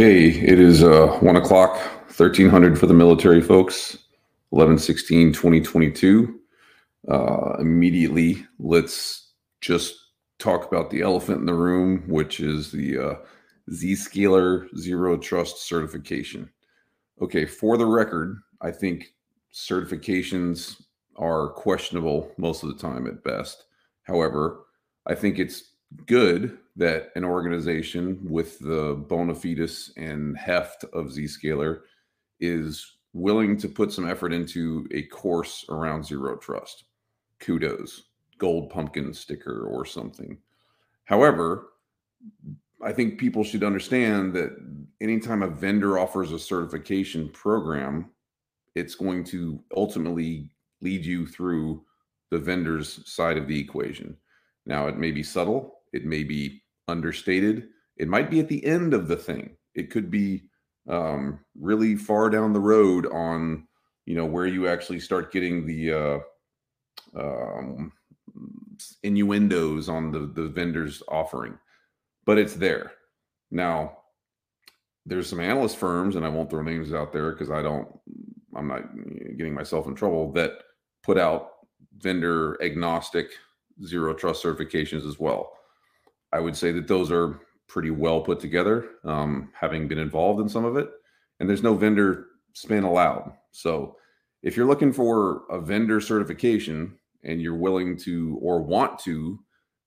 Okay, it is uh, 1 o'clock, 1300 for the military folks, 11 16 2022. Uh, immediately, let's just talk about the elephant in the room, which is the uh, Zscaler Zero Trust certification. Okay, for the record, I think certifications are questionable most of the time at best. However, I think it's good that an organization with the bona fides and heft of Zscaler is willing to put some effort into a course around zero trust. Kudos, gold pumpkin sticker or something. However, I think people should understand that anytime a vendor offers a certification program, it's going to ultimately lead you through the vendor's side of the equation. Now, it may be subtle, it may be understated. It might be at the end of the thing. It could be um, really far down the road on, you know, where you actually start getting the uh, um, innuendos on the the vendor's offering, but it's there. Now, there's some analyst firms, and I won't throw names out there because I don't, I'm not getting myself in trouble that put out vendor agnostic zero trust certifications as well. I would say that those are pretty well put together, um, having been involved in some of it. And there's no vendor spin allowed. So if you're looking for a vendor certification and you're willing to or want to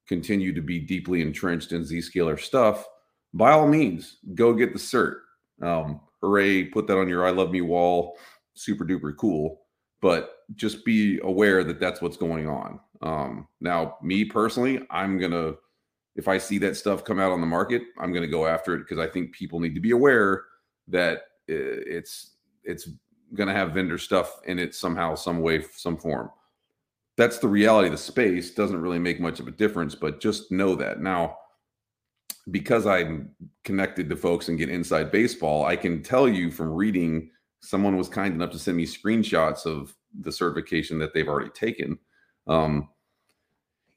continue to be deeply entrenched in Zscaler stuff, by all means, go get the cert. Um, hooray, put that on your I love me wall. Super duper cool. But just be aware that that's what's going on. Um, now, me personally, I'm going to if I see that stuff come out on the market, I'm going to go after it because I think people need to be aware that it's it's going to have vendor stuff in it somehow, some way, some form. That's the reality of the space. Doesn't really make much of a difference, but just know that now. Because I'm connected to folks and get inside baseball, I can tell you from reading. Someone was kind enough to send me screenshots of the certification that they've already taken. Um,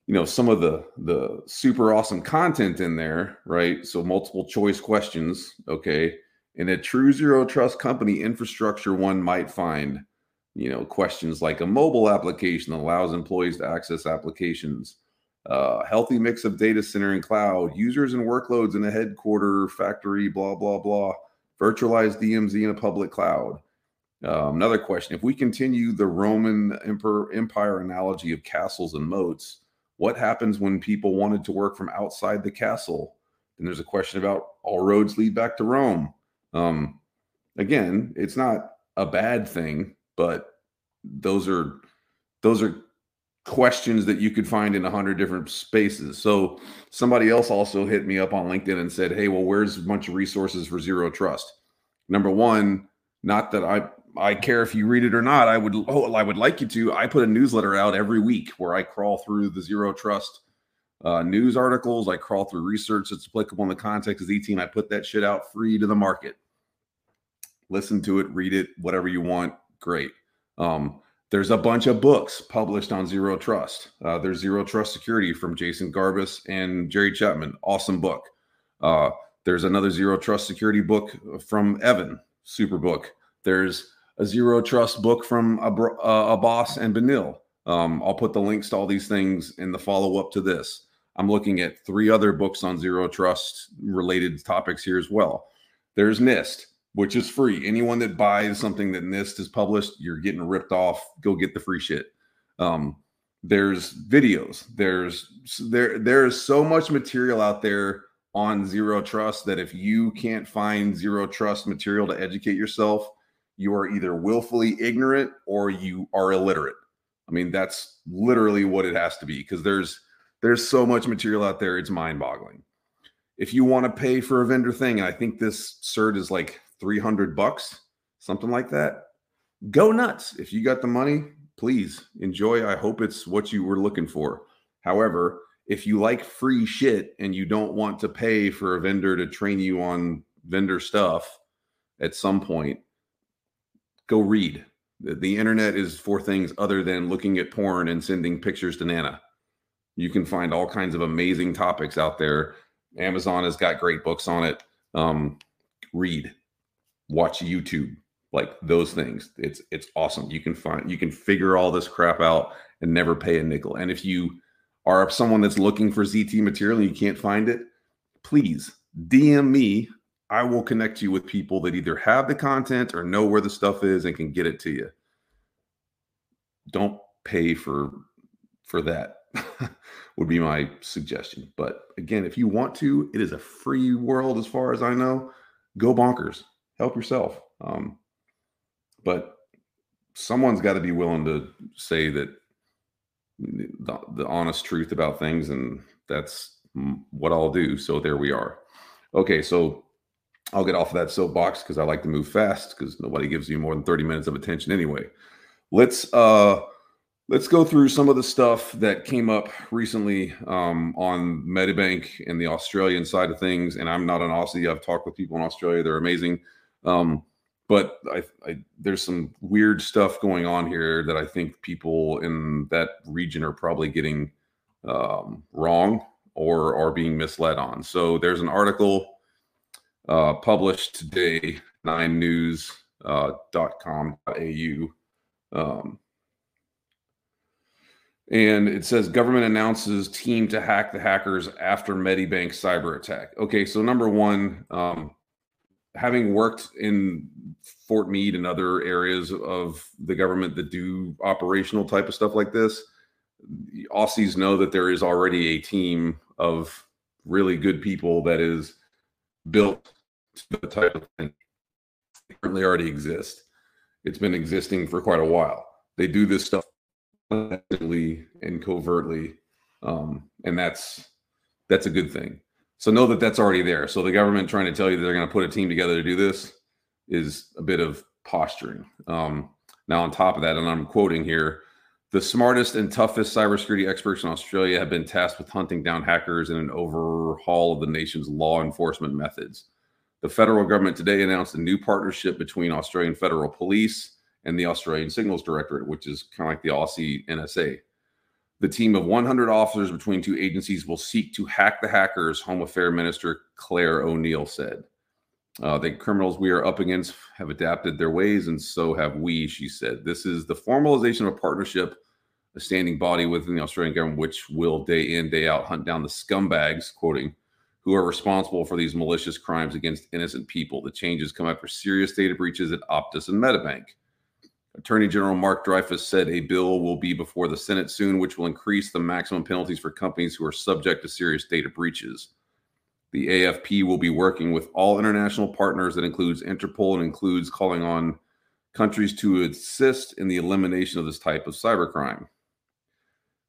you know some of the the super awesome content in there right? So multiple choice questions okay? In a true zero trust company infrastructure one might find you know questions like a mobile application allows employees to access applications uh, healthy mix of data center and cloud users and workloads in a headquarter factory blah blah blah virtualized dmz in a public cloud. Um, another question if we continue the roman emperor, empire analogy of castles and moats what happens when people wanted to work from outside the castle? And there's a question about all roads lead back to Rome. Um, again, it's not a bad thing, but those are those are questions that you could find in a hundred different spaces. So somebody else also hit me up on LinkedIn and said, "Hey, well, where's a bunch of resources for zero trust?" Number one, not that I I care if you read it or not. I would oh I would like you to. I put a newsletter out every week where I crawl through the zero trust uh, news articles. I crawl through research that's applicable in the context of Z team. I put that shit out free to the market. Listen to it, read it, whatever you want. Great. Um, there's a bunch of books published on zero trust. Uh, there's Zero Trust Security from Jason Garbis and Jerry Chapman. Awesome book. Uh, there's another Zero Trust Security book from Evan. Super book. There's a zero trust book from Abbas and Benil. Um, I'll put the links to all these things in the follow up to this. I'm looking at three other books on zero trust related topics here as well. There's NIST, which is free. Anyone that buys something that NIST has published, you're getting ripped off. Go get the free shit. Um, there's videos. There's there there's so much material out there on zero trust that if you can't find zero trust material to educate yourself, you are either willfully ignorant or you are illiterate. I mean, that's literally what it has to be because there's there's so much material out there, it's mind-boggling. If you want to pay for a vendor thing, and I think this cert is like 300 bucks, something like that. Go nuts. If you got the money, please enjoy. I hope it's what you were looking for. However, if you like free shit and you don't want to pay for a vendor to train you on vendor stuff at some point, go read. The, the internet is for things other than looking at porn and sending pictures to Nana. You can find all kinds of amazing topics out there. Amazon has got great books on it. Um, read, watch YouTube, like those things. It's it's awesome. You can find you can figure all this crap out and never pay a nickel. And if you are someone that's looking for ZT material and you can't find it, please DM me. I will connect you with people that either have the content or know where the stuff is and can get it to you. Don't pay for for that would be my suggestion. But again, if you want to, it is a free world as far as I know. Go bonkers. Help yourself. Um, but someone's got to be willing to say that the, the honest truth about things, and that's what I'll do. So there we are. Okay, so I'll get off of that soapbox because I like to move fast because nobody gives you more than 30 minutes of attention anyway. Let's uh let's go through some of the stuff that came up recently um, on Medibank and the Australian side of things. And I'm not an Aussie. I've talked with people in Australia; they're amazing. Um, but I, I, there's some weird stuff going on here that I think people in that region are probably getting um, wrong or are being misled on. So there's an article uh, published today, nine news.com.au. Uh, um, and it says government announces team to hack the hackers after Medibank cyber attack. Okay, so number one, um, having worked in Fort Meade and other areas of the government that do operational type of stuff like this, Aussies know that there is already a team of really good people that is built the type of thing that currently already exist. It's been existing for quite a while. They do this stuff and covertly, um, and that's that's a good thing. So know that that's already there. So the government trying to tell you that they're going to put a team together to do this is a bit of posturing. Um, now, on top of that, and I'm quoting here, the smartest and toughest cybersecurity experts in Australia have been tasked with hunting down hackers in an overhaul of the nation's law enforcement methods. The federal government today announced a new partnership between Australian Federal Police and the Australian Signals Directorate, which is kind of like the Aussie NSA. The team of 100 officers between two agencies will seek to hack the hackers, Home Affairs Minister Clare O'Neil said. Uh, the criminals we are up against have adapted their ways, and so have we, she said. This is the formalization of a partnership, a standing body within the Australian government, which will day in, day out hunt down the scumbags, quoting, who are responsible for these malicious crimes against innocent people. The changes come after serious data breaches at Optus and Medibank. Attorney General Mark Dreyfus said a bill will be before the Senate soon, which will increase the maximum penalties for companies who are subject to serious data breaches. The AFP will be working with all international partners that includes Interpol and includes calling on countries to assist in the elimination of this type of cybercrime.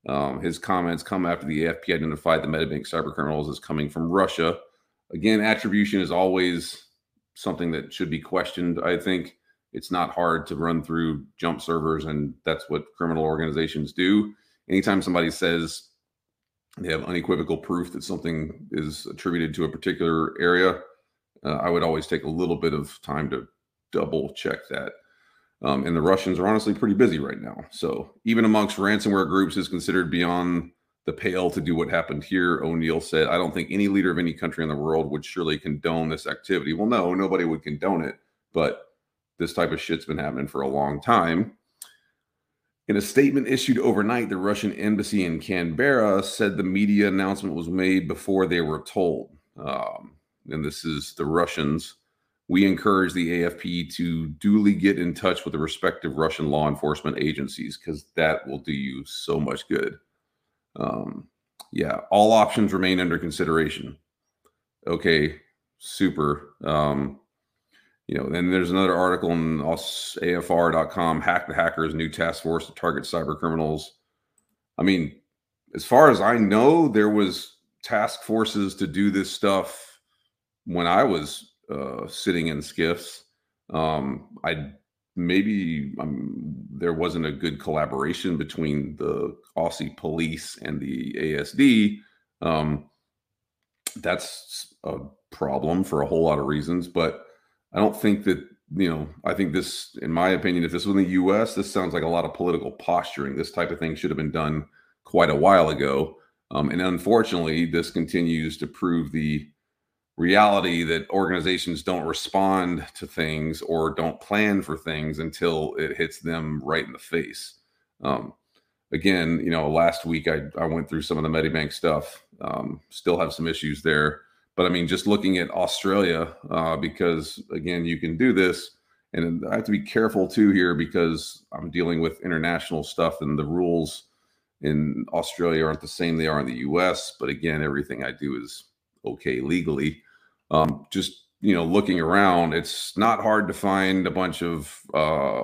Um, his comments come after the AFP identified the Medibank cybercriminals as coming from Russia. Again, attribution is always something that should be questioned, I think it's not hard to run through jump servers, and that's what criminal organizations do. Anytime somebody says they have unequivocal proof that something is attributed to a particular area, uh, I would always take a little bit of time to double check that. Um, and the Russians are honestly pretty busy right now. So even amongst ransomware groups is considered beyond the pale to do what happened here. O'Neil said, I don't think any leader of any country in the world would surely condone this activity. Well, no, nobody would condone it, but this type of shit's been happening for a long time. In a statement issued overnight, the Russian embassy in Canberra said the media announcement was made before they were told. Um, and this is the Russians. We encourage the AFP to duly get in touch with the respective Russian law enforcement agencies because that will do you so much good. Um, yeah, all options remain under consideration. Okay, super. Um, you know, then there's another article in AFR.com, Hack the Hackers, new task force to target cyber criminals. I mean, as far as I know, there was task forces to do this stuff when I was uh, sitting in SCIFs. Um, I maybe um, there wasn't a good collaboration between the Aussie police and the ASD. Um, that's a problem for a whole lot of reasons, but I don't think that you know. I think this, in my opinion, if this was in the U.S., this sounds like a lot of political posturing. This type of thing should have been done quite a while ago, um, and unfortunately, this continues to prove the reality that organizations don't respond to things or don't plan for things until it hits them right in the face. Um, again, you know, last week I, I went through some of the Medibank stuff. Um, still have some issues there, but I mean, just looking at Australia, uh, because again, you can do this, and I have to be careful too here because I'm dealing with international stuff, and the rules in Australia aren't the same they are in the U.S. But again, everything I do is okay legally. Um, just you know, looking around, it's not hard to find a bunch of uh,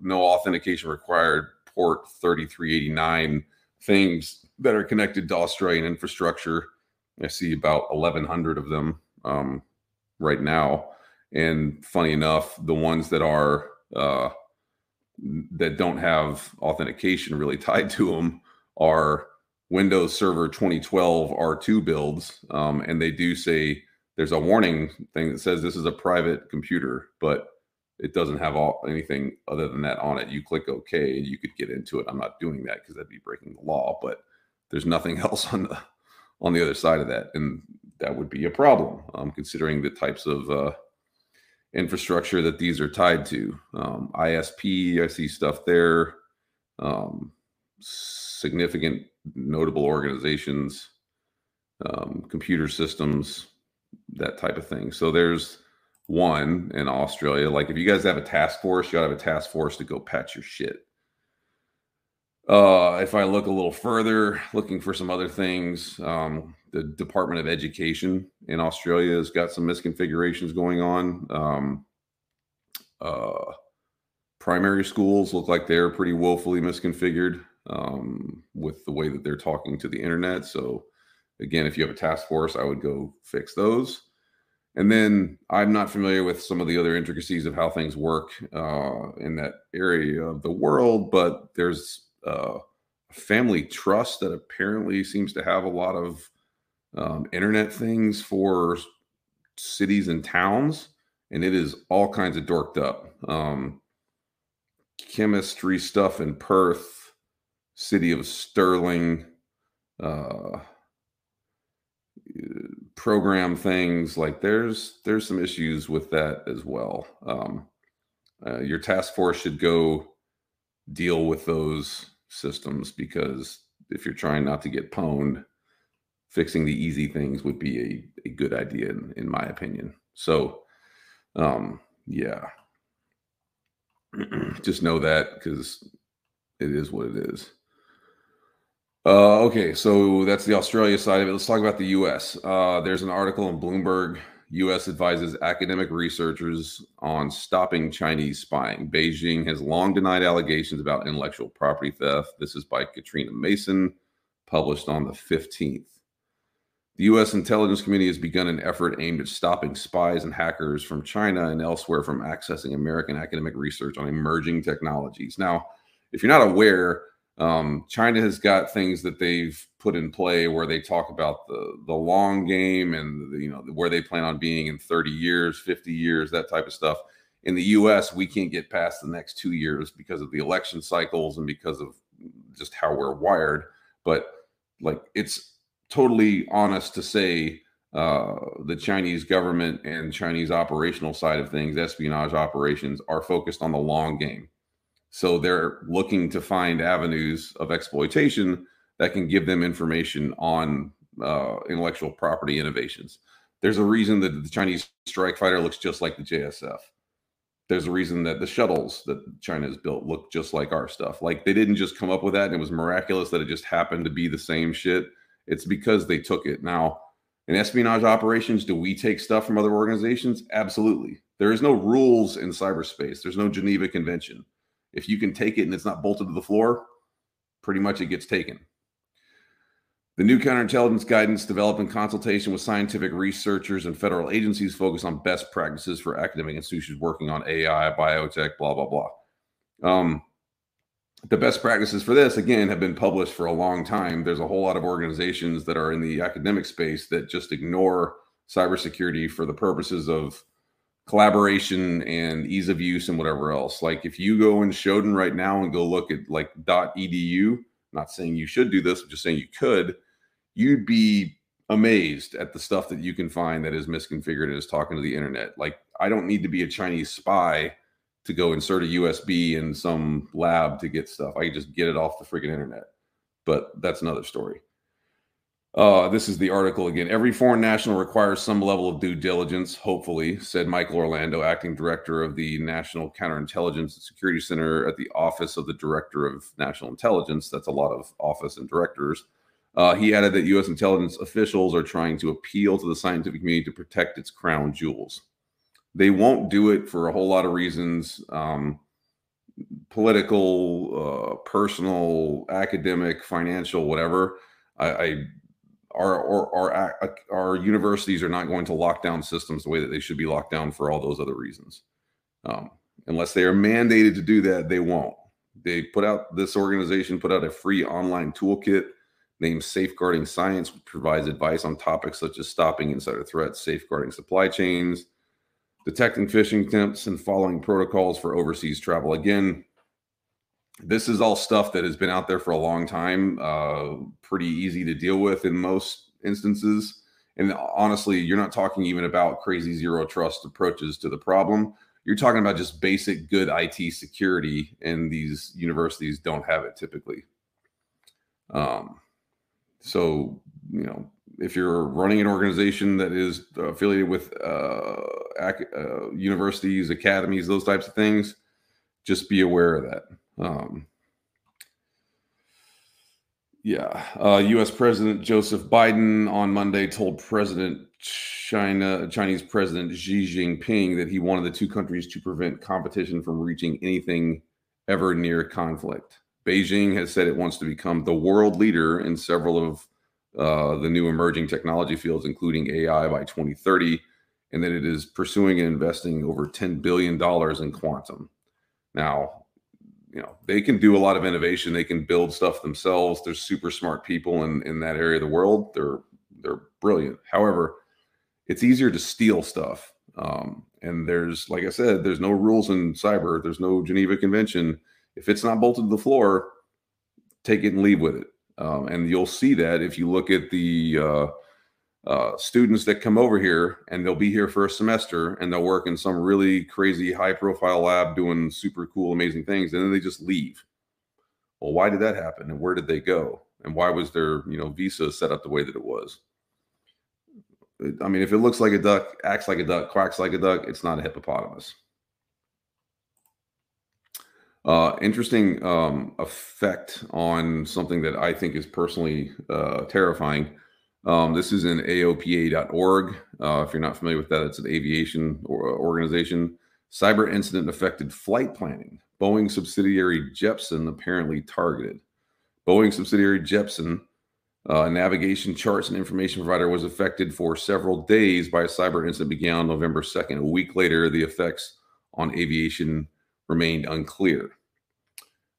no authentication required port 3389 things that are connected to Australian infrastructure. I see about 1,100 of them um, right now. And funny enough, the ones that are uh, that don't have authentication really tied to them are Windows Server 2012 R2 builds, um, and they do say there's a warning thing that says this is a private computer, but it doesn't have all anything other than that on it. You click OK and you could get into it. I'm not doing that because that'd be breaking the law, but there's nothing else on the on the other side of that, and that would be a problem um, considering the types of uh, infrastructure that these are tied to. Um, ISP, I see stuff there. Um, significant, notable organizations, um, computer systems, that type of thing. So there's one in Australia. Like if you guys have a task force, you gotta have a task force to go patch your shit. Uh, if I look a little further, looking for some other things, um, the Department of Education in Australia has got some misconfigurations going on. Um, uh, primary schools look like they're pretty woefully misconfigured um, with the way that they're talking to the internet. So, again, if you have a task force, I would go fix those. And then I'm not familiar with some of the other intricacies of how things work uh, in that area of the world, but there's uh, a family trust that apparently seems to have a lot of um, internet things for cities and towns, and it is all kinds of dorked up. Um, chemistry stuff in Perth, city of Stirling. Uh, program things like there's there's some issues with that as well. Um, uh, your task force should go deal with those systems because if you're trying not to get pwned fixing the easy things would be a, a good idea in, in my opinion. So um, yeah. Just know that because it is what it is uh, okay, so that's the Australia side of it. Let's talk about the U.S. Uh, there's an article in Bloomberg. U.S. advises academic researchers on stopping Chinese spying. Beijing has long denied allegations about intellectual property theft. This is by Katrina Manson, published on the 15th. The U.S. intelligence community has begun an effort aimed at stopping spies and hackers from China and elsewhere from accessing American academic research on emerging technologies. Now, if you're not aware, um, China has got things that they've put in play where they talk about the the long game and the, you know where they plan on being in 30 years, 50 years, that type of stuff. In the U.S., we can't get past the next two years because of the election cycles and because of just how we're wired. But like, it's totally honest to say uh, the Chinese government and Chinese operational side of things, espionage operations, are focused on the long game so they're looking to find avenues of exploitation that can give them information on uh, intellectual property innovations. There's a reason that the Chinese strike fighter looks just like the JSF. There's a reason that the shuttles that China has built look just like our stuff. Like they didn't just come up with that and it was miraculous that it just happened to be the same shit. It's because they took it. Now, in espionage operations, do we take stuff from other organizations? Absolutely. There is no rules in cyberspace. There's no Geneva Convention. If you can take it and it's not bolted to the floor, pretty much it gets taken. The new counterintelligence guidance developed in consultation with scientific researchers and federal agencies focus on best practices for academic institutions working on AI, biotech, blah, blah, blah. Um, the best practices for this, again, have been published for a long time. There's a whole lot of organizations that are in the academic space that just ignore cybersecurity for the purposes of collaboration and ease of use and whatever else. Like if you go in Shodan right now and go look at like .edu, not saying you should do this, I'm just saying you could, you'd be amazed at the stuff that you can find that is misconfigured and is talking to the internet. Like I don't need to be a Chinese spy to go insert a USB in some lab to get stuff. I can just get it off the freaking internet. But that's another story. Uh, this is the article again. Every foreign national requires some level of due diligence, hopefully, said Michael Orlando, acting director of the National Counterintelligence and Security Center at the Office of the Director of National Intelligence. That's a lot of office and directors. Uh, he added that U.S. intelligence officials are trying to appeal to the scientific community to protect its crown jewels. They won't do it for a whole lot of reasons um, political, uh, personal, academic, financial, whatever. I, I our, our, our, our universities are not going to lock down systems the way that they should be locked down for all those other reasons. Um, unless they are mandated to do that, they won't. They put out this organization put out a free online toolkit named Safeguarding Science, which provides advice on topics such as stopping insider threats, safeguarding supply chains, detecting phishing attempts, and following protocols for overseas travel. Again, this is all stuff that has been out there for a long time, uh, pretty easy to deal with in most instances. And honestly, you're not talking even about crazy zero trust approaches to the problem. You're talking about just basic good IT security, and these universities don't have it typically. Um, so, you know, if you're running an organization that is affiliated with uh, ac- uh, universities, academies, those types of things, just be aware of that. Um, yeah, uh, U.S. President Joseph Biden on Monday told President China Chinese President Xi Jinping that he wanted the two countries to prevent competition from reaching anything ever near conflict. Beijing has said it wants to become the world leader in several of uh, the new emerging technology fields, including AI, by 2030, and that it is pursuing and investing over $10 billion in quantum. Now, you know they can do a lot of innovation. They can build stuff themselves. They're super smart people in in that area of the world. They're they're brilliant. However it's easier to steal stuff um, and there's like i said there's no rules in cyber. There's no geneva convention. If it's not bolted to the floor take it and leave with it. Um, and you'll see that if you look at the uh, uh, students that come over here and they'll be here for a semester and they'll work in some really crazy high profile lab doing super cool amazing things and then they just leave. Well why did that happen and where did they go? And why was their you know visa set up the way that it was? I mean if it looks like a duck acts like a duck quacks like a duck it's not a hippopotamus. Uh, interesting um, effect on something that I think is personally uh, terrifying um, this is in AOPA.org. Uh, if you're not familiar with that, it's an aviation organization. Cyber incident affected flight planning. Boeing subsidiary Jeppesen apparently targeted. Boeing subsidiary Jeppesen, uh, navigation charts and information provider, was affected for several days by a cyber incident began on November 2nd. A week later, the effects on aviation remained unclear.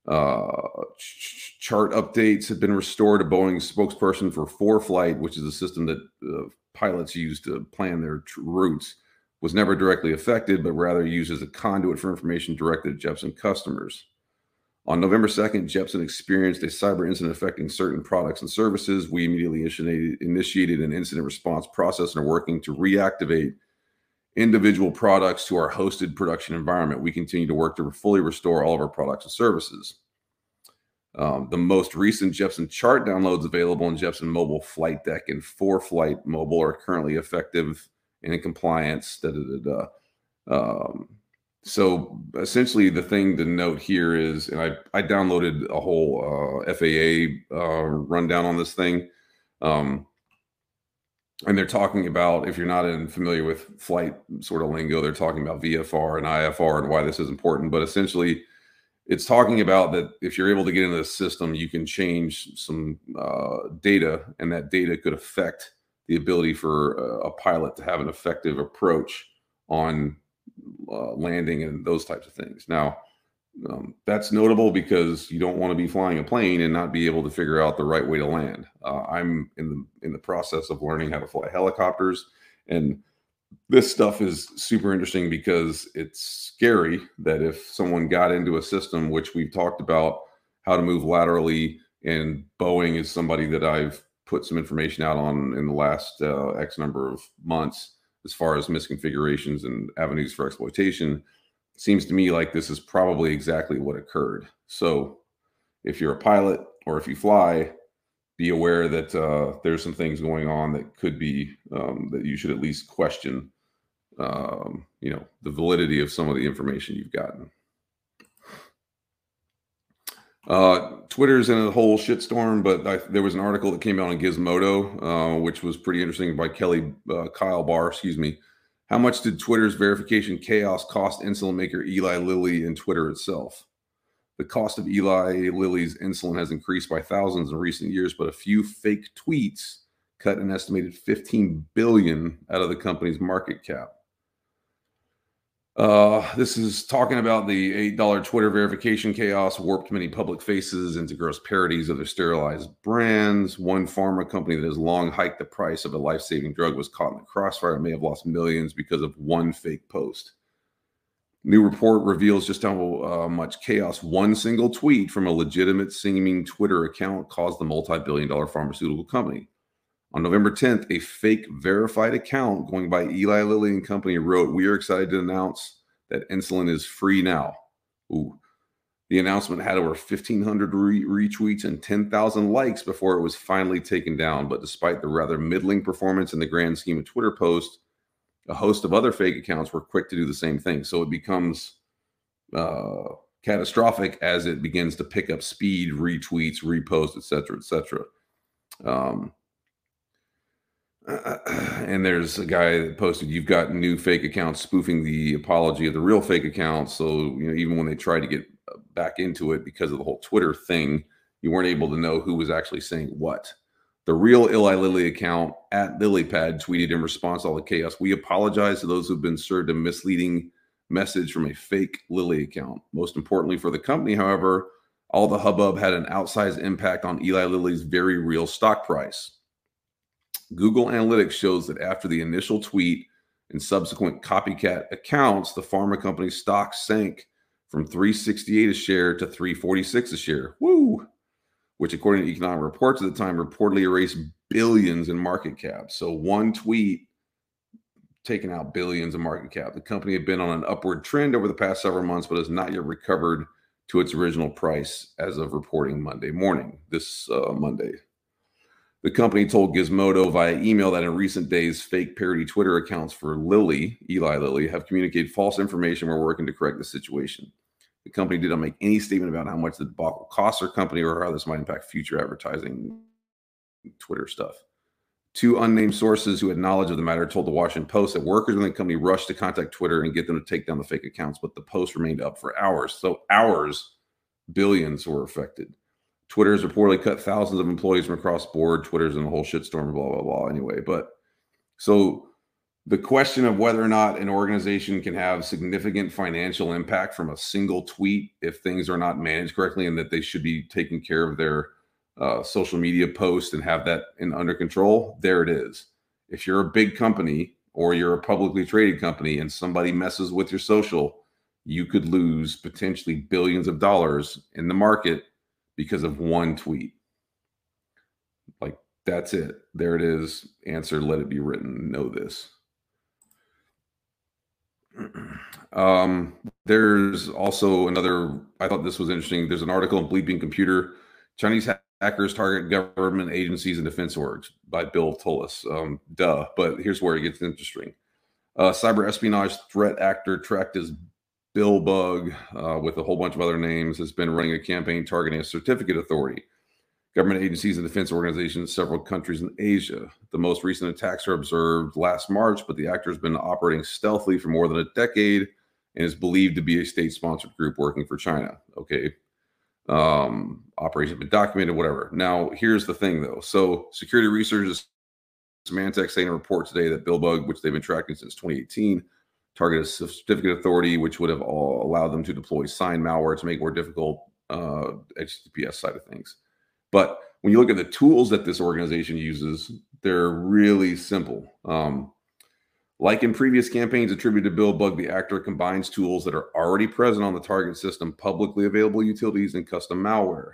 Uh, ch- chart updates have been restored. A Boeing spokesperson for ForeFlight, which is a system that uh, pilots use to plan their tr- routes, was never directly affected, but rather used as a conduit for information directed at Jeppesen customers. On November 2nd, Jeppesen experienced a cyber incident affecting certain products and services. We immediately initiated, initiated an incident response process and are working to reactivate individual products to our hosted production environment. We continue to work to fully restore all of our products and services. Um, the most recent Jeppesen chart downloads available in Jeppesen Mobile Flight Deck and ForeFlight Mobile are currently effective and in compliance. Da, da, da, um, so essentially, the thing to note here is, and I, I downloaded a whole uh, FAA uh, rundown on this thing. Um, and they're talking about if you're not in familiar with flight sort of lingo they're talking about vfr and ifr and why this is important. But essentially it's talking about that if you're able to get into the system you can change some uh, data and that data could affect the ability for a, a pilot to have an effective approach on uh, landing and those types of things. Now um, that's notable because you don't want to be flying a plane and not be able to figure out the right way to land. Uh, I'm in the in the process of learning how to fly helicopters, and this stuff is super interesting because it's scary that if someone got into a system, which we've talked about how to move laterally, and Boeing is somebody that I've put some information out on in the last uh, X number of months as far as misconfigurations and avenues for exploitation. Seems to me like this is probably exactly what occurred. So, if you're a pilot or if you fly, be aware that uh, there's some things going on that could be um, that you should at least question. Um, you know, the validity of some of the information you've gotten. Uh, Twitter's in a whole shitstorm, but I, there was an article that came out on Gizmodo, uh, which was pretty interesting by Kelly uh, Kyle Barr. Excuse me. How much did Twitter's verification chaos cost insulin maker Eli Lilly and Twitter itself? The cost of Eli Lilly's insulin has increased by thousands in recent years, but a few fake tweets cut an estimated 15 billion out of the company's market cap. Uh, this is talking about the $8 Twitter verification chaos warped many public faces into gross parodies of their sterilized brands. One pharma company that has long hiked the price of a life saving drug was caught in the crossfire and may have lost millions because of one fake post. New report reveals just how uh, much chaos one single tweet from a legitimate seeming Twitter account caused the multi billion dollar pharmaceutical company. On November 10th, a fake verified account going by Eli Lilly and Company wrote, We are excited to announce that insulin is free now. Ooh. The announcement had over 1,500 re- retweets and 10,000 likes before it was finally taken down. But despite the rather middling performance in the grand scheme of Twitter posts, a host of other fake accounts were quick to do the same thing. So it becomes uh, catastrophic as it begins to pick up speed, retweets, reposts, etc., etc. Um, and there's a guy that posted, "You've got new fake accounts spoofing the apology of the real fake accounts." So you know, even when they tried to get back into it because of the whole Twitter thing, you weren't able to know who was actually saying what. The real Eli Lilly account at LillyPad tweeted in response to all the chaos, "We apologize to those who've been served a misleading message from a fake Lilly account. Most importantly for the company, however." All the hubbub had an outsized impact on Eli Lilly's very real stock price. Google Analytics shows that after the initial tweet and subsequent copycat accounts, the pharma company's stock sank from 368 a share to 346 a share. Woo! Which, according to economic reports at the time, reportedly erased billions in market cap. So one tweet taken out billions in market cap. The company had been on an upward trend over the past several months, but has not yet recovered to its original price as of reporting Monday morning, this uh, Monday, the company told Gizmodo via email that in recent days, fake parody Twitter accounts for Lilly, Eli Lilly, have communicated false information. We're working to correct the situation. The company did not make any statement about how much the debacle costs their company or how this might impact future advertising Twitter stuff. Two unnamed sources who had knowledge of the matter told the Washington Post that workers within the company rushed to contact Twitter and get them to take down the fake accounts, but the post remained up for hours. So, hours, billions were affected. Twitter has reportedly cut thousands of employees from across board. Twitter's in a whole shitstorm, blah, blah, blah. Anyway, but so the question of whether or not an organization can have significant financial impact from a single tweet if things are not managed correctly and that they should be taking care of their uh, social media post and have that in under control, there it is. If you're a big company or you're a publicly traded company and somebody messes with your social, you could lose potentially billions of dollars in the market because of one tweet. Like that's it. There it is. Answer, let it be written. Know this. um, there's also another, I thought this was interesting. There's an article in Bleeping Computer Chinese hackers target government agencies and defense orgs by Bill Toulas. Um, duh, but here's where it gets interesting. Uh, cyber espionage threat actor tracked as Billbug, uh, with a whole bunch of other names, has been running a campaign targeting a certificate authority, government agencies, and defense organizations in several countries in Asia. The most recent attacks are observed last March, but the actor has been operating stealthily for more than a decade and is believed to be a state sponsored group working for China. Okay. Um, operations have been documented, whatever. Now, here's the thing though. So, security researchers, Symantec, saying in a report today that Billbug, which they've been tracking since 2018, target a certificate authority, which would have all allowed them to deploy sign malware to make more difficult uh, HTTPS side of things. But when you look at the tools that this organization uses, they're really simple. Um, like in previous campaigns attributed to Billbug, the actor combines tools that are already present on the target system, publicly available utilities, and custom malware.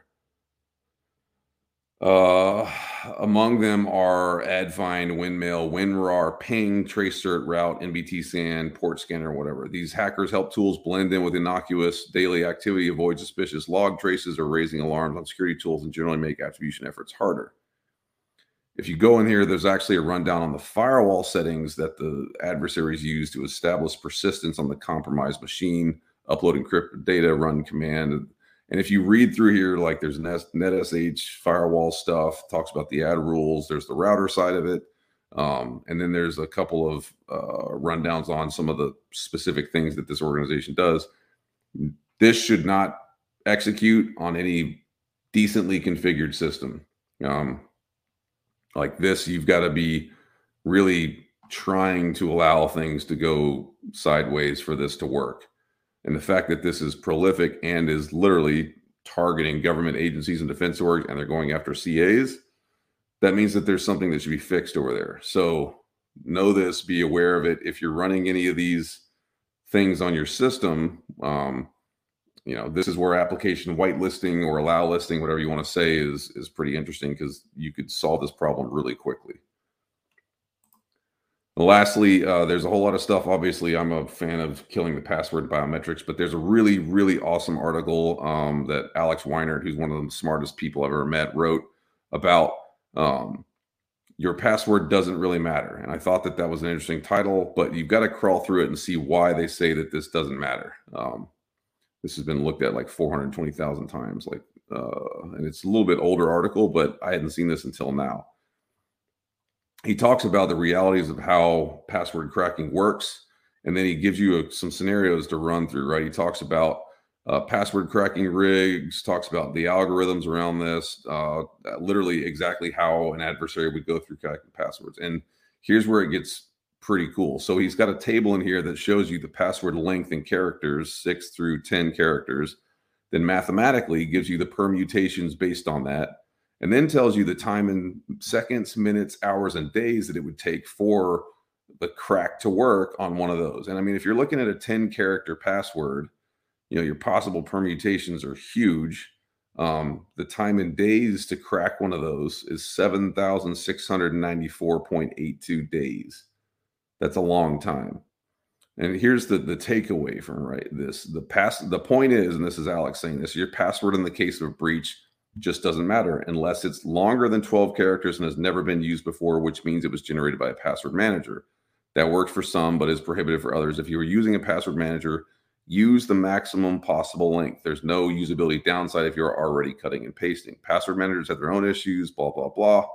Uh, among them are AdFind, Windmail, WinRAR, Ping, TraceCert, Route, NBT Scan, Port Scanner, whatever. These hackers help tools blend in with innocuous daily activity, avoid suspicious log traces, or raising alarms on security tools, and generally make attribution efforts harder. If you go in here, there's actually a rundown on the firewall settings that the adversaries use to establish persistence on the compromised machine, upload encrypted data, run command, and if you read through here, like there's NetSH firewall stuff, talks about the ad rules, there's the router side of it. Um, and then there's a couple of uh, rundowns on some of the specific things that this organization does. This should not execute on any decently configured system. Um, like this, you've got to be really trying to allow things to go sideways for this to work. And the fact that this is prolific and is literally targeting government agencies and defense orgs and they're going after CAs, that means that there's something that should be fixed over there. So know this, be aware of it. If you're running any of these things on your system, um, you know, this is where application whitelisting or allow listing, whatever you want to say, is is pretty interesting because you could solve this problem really quickly. Lastly, uh, there's a whole lot of stuff. Obviously, I'm a fan of killing the password biometrics, but there's a really, really awesome article um, that Alex Weinert, who's one of the smartest people I've ever met, wrote about um, your password doesn't really matter. And I thought that that was an interesting title, but you've got to crawl through it and see why they say that this doesn't matter. Um, this has been looked at like 420,000 times, like, uh, and it's a little bit older article, but I hadn't seen this until now he talks about the realities of how password cracking works and then he gives you a, some scenarios to run through right? He talks about uh, password cracking rigs talks about the algorithms around this uh, literally exactly how an adversary would go through cracking passwords and here's where it gets pretty cool. So he's got a table in here that shows you the password length in characters 6 through 10 characters then mathematically gives you the permutations based on that and then tells you the time in seconds, minutes, hours, and days that it would take for the crack to work on one of those. And I mean, if you're looking at a 10 character password, you know, your possible permutations are huge. Um, the time in days to crack one of those is 7,694.82 days. That's a long time. And here's the the takeaway from right this the pass the point is, and this is Alex saying this: your password in the case of a breach just doesn't matter unless it's longer than 12 characters and has never been used before, which means it was generated by a password manager. That works for some, but is prohibited for others. If you are using a password manager, use the maximum possible length. There's no usability downside if you're already cutting and pasting. Password managers have their own issues, blah, blah, blah,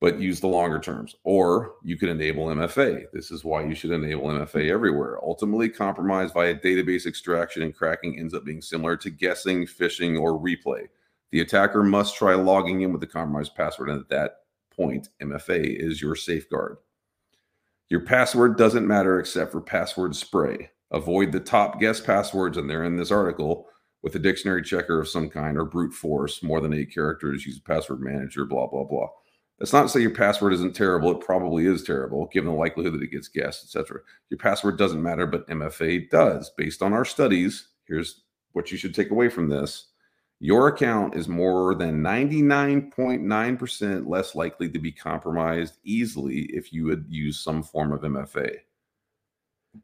but use the longer terms. Or you can enable MFA. This is why you should enable MFA everywhere. Ultimately, compromise via database extraction and cracking ends up being similar to guessing, phishing, or replay. The attacker must try logging in with the compromised password, and at that point, MFA is your safeguard. Your password doesn't matter except for password spray. Avoid the top guess passwords, and they're in this article with a dictionary checker of some kind or brute force, more than eight characters, use a password manager, blah, blah, blah. That's not to say your password isn't terrible. It probably is terrible, given the likelihood that it gets guessed, etc. Your password doesn't matter, but MFA does. Based on our studies, here's what you should take away from this your account is more than 99.9% less likely to be compromised easily if you would use some form of MFA.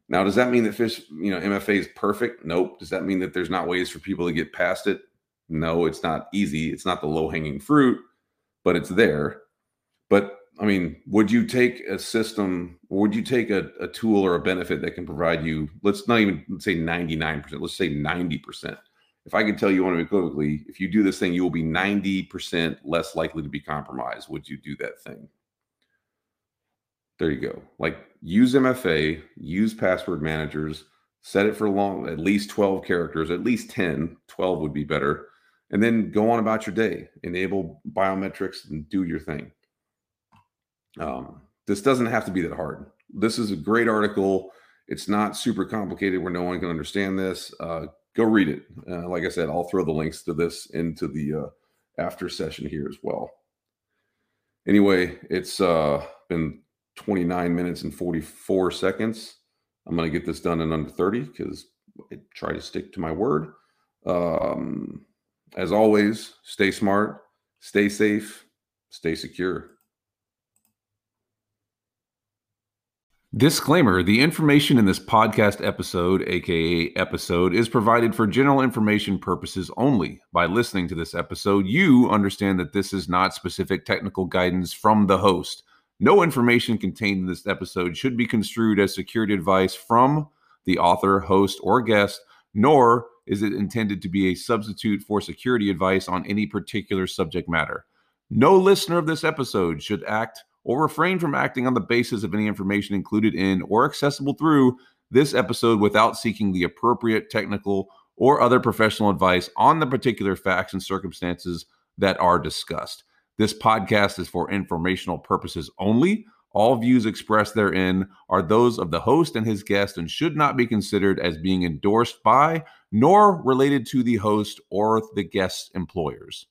Now, does that mean that fish, you know, MFA is perfect? Nope. Does that mean that there's not ways for people to get past it? No, it's not easy. It's not the low hanging fruit, but it's there. But I mean, would you take a system, would you take a, a tool or a benefit that can provide you, let's not even say 99%, let's say 90% if I can tell you unequivocally, if you do this thing, you will be 90% less likely to be compromised. Would you do that thing? There you go. Like use MFA, use password managers, set it for long, at least 12 characters, at least 10, 12 would be better. And then go on about your day, enable biometrics and do your thing. Um, this doesn't have to be that hard. This is a great article. It's not super complicated where no one can understand this. Uh, go read it. Uh, like I said, I'll throw the links to this into the uh, after session here as well. Anyway, it's uh, been 29 minutes and 44 seconds. I'm going to get this done in under 30 because I try to stick to my word. Um, as always, stay smart, Stay safe, stay secure. Disclaimer The information in this podcast episode, aka episode, is provided for general information purposes only. By listening to this episode, you understand that this is not specific technical guidance from the host. No information contained in this episode should be construed as security advice from the author, host, or guest, nor is it intended to be a substitute for security advice on any particular subject matter. No listener of this episode should act or refrain from acting on the basis of any information included in or accessible through this episode without seeking the appropriate technical or other professional advice on the particular facts and circumstances that are discussed. This podcast is for informational purposes only. All views expressed therein are those of the host and his guest and should not be considered as being endorsed by nor related to the host or the guest's employers.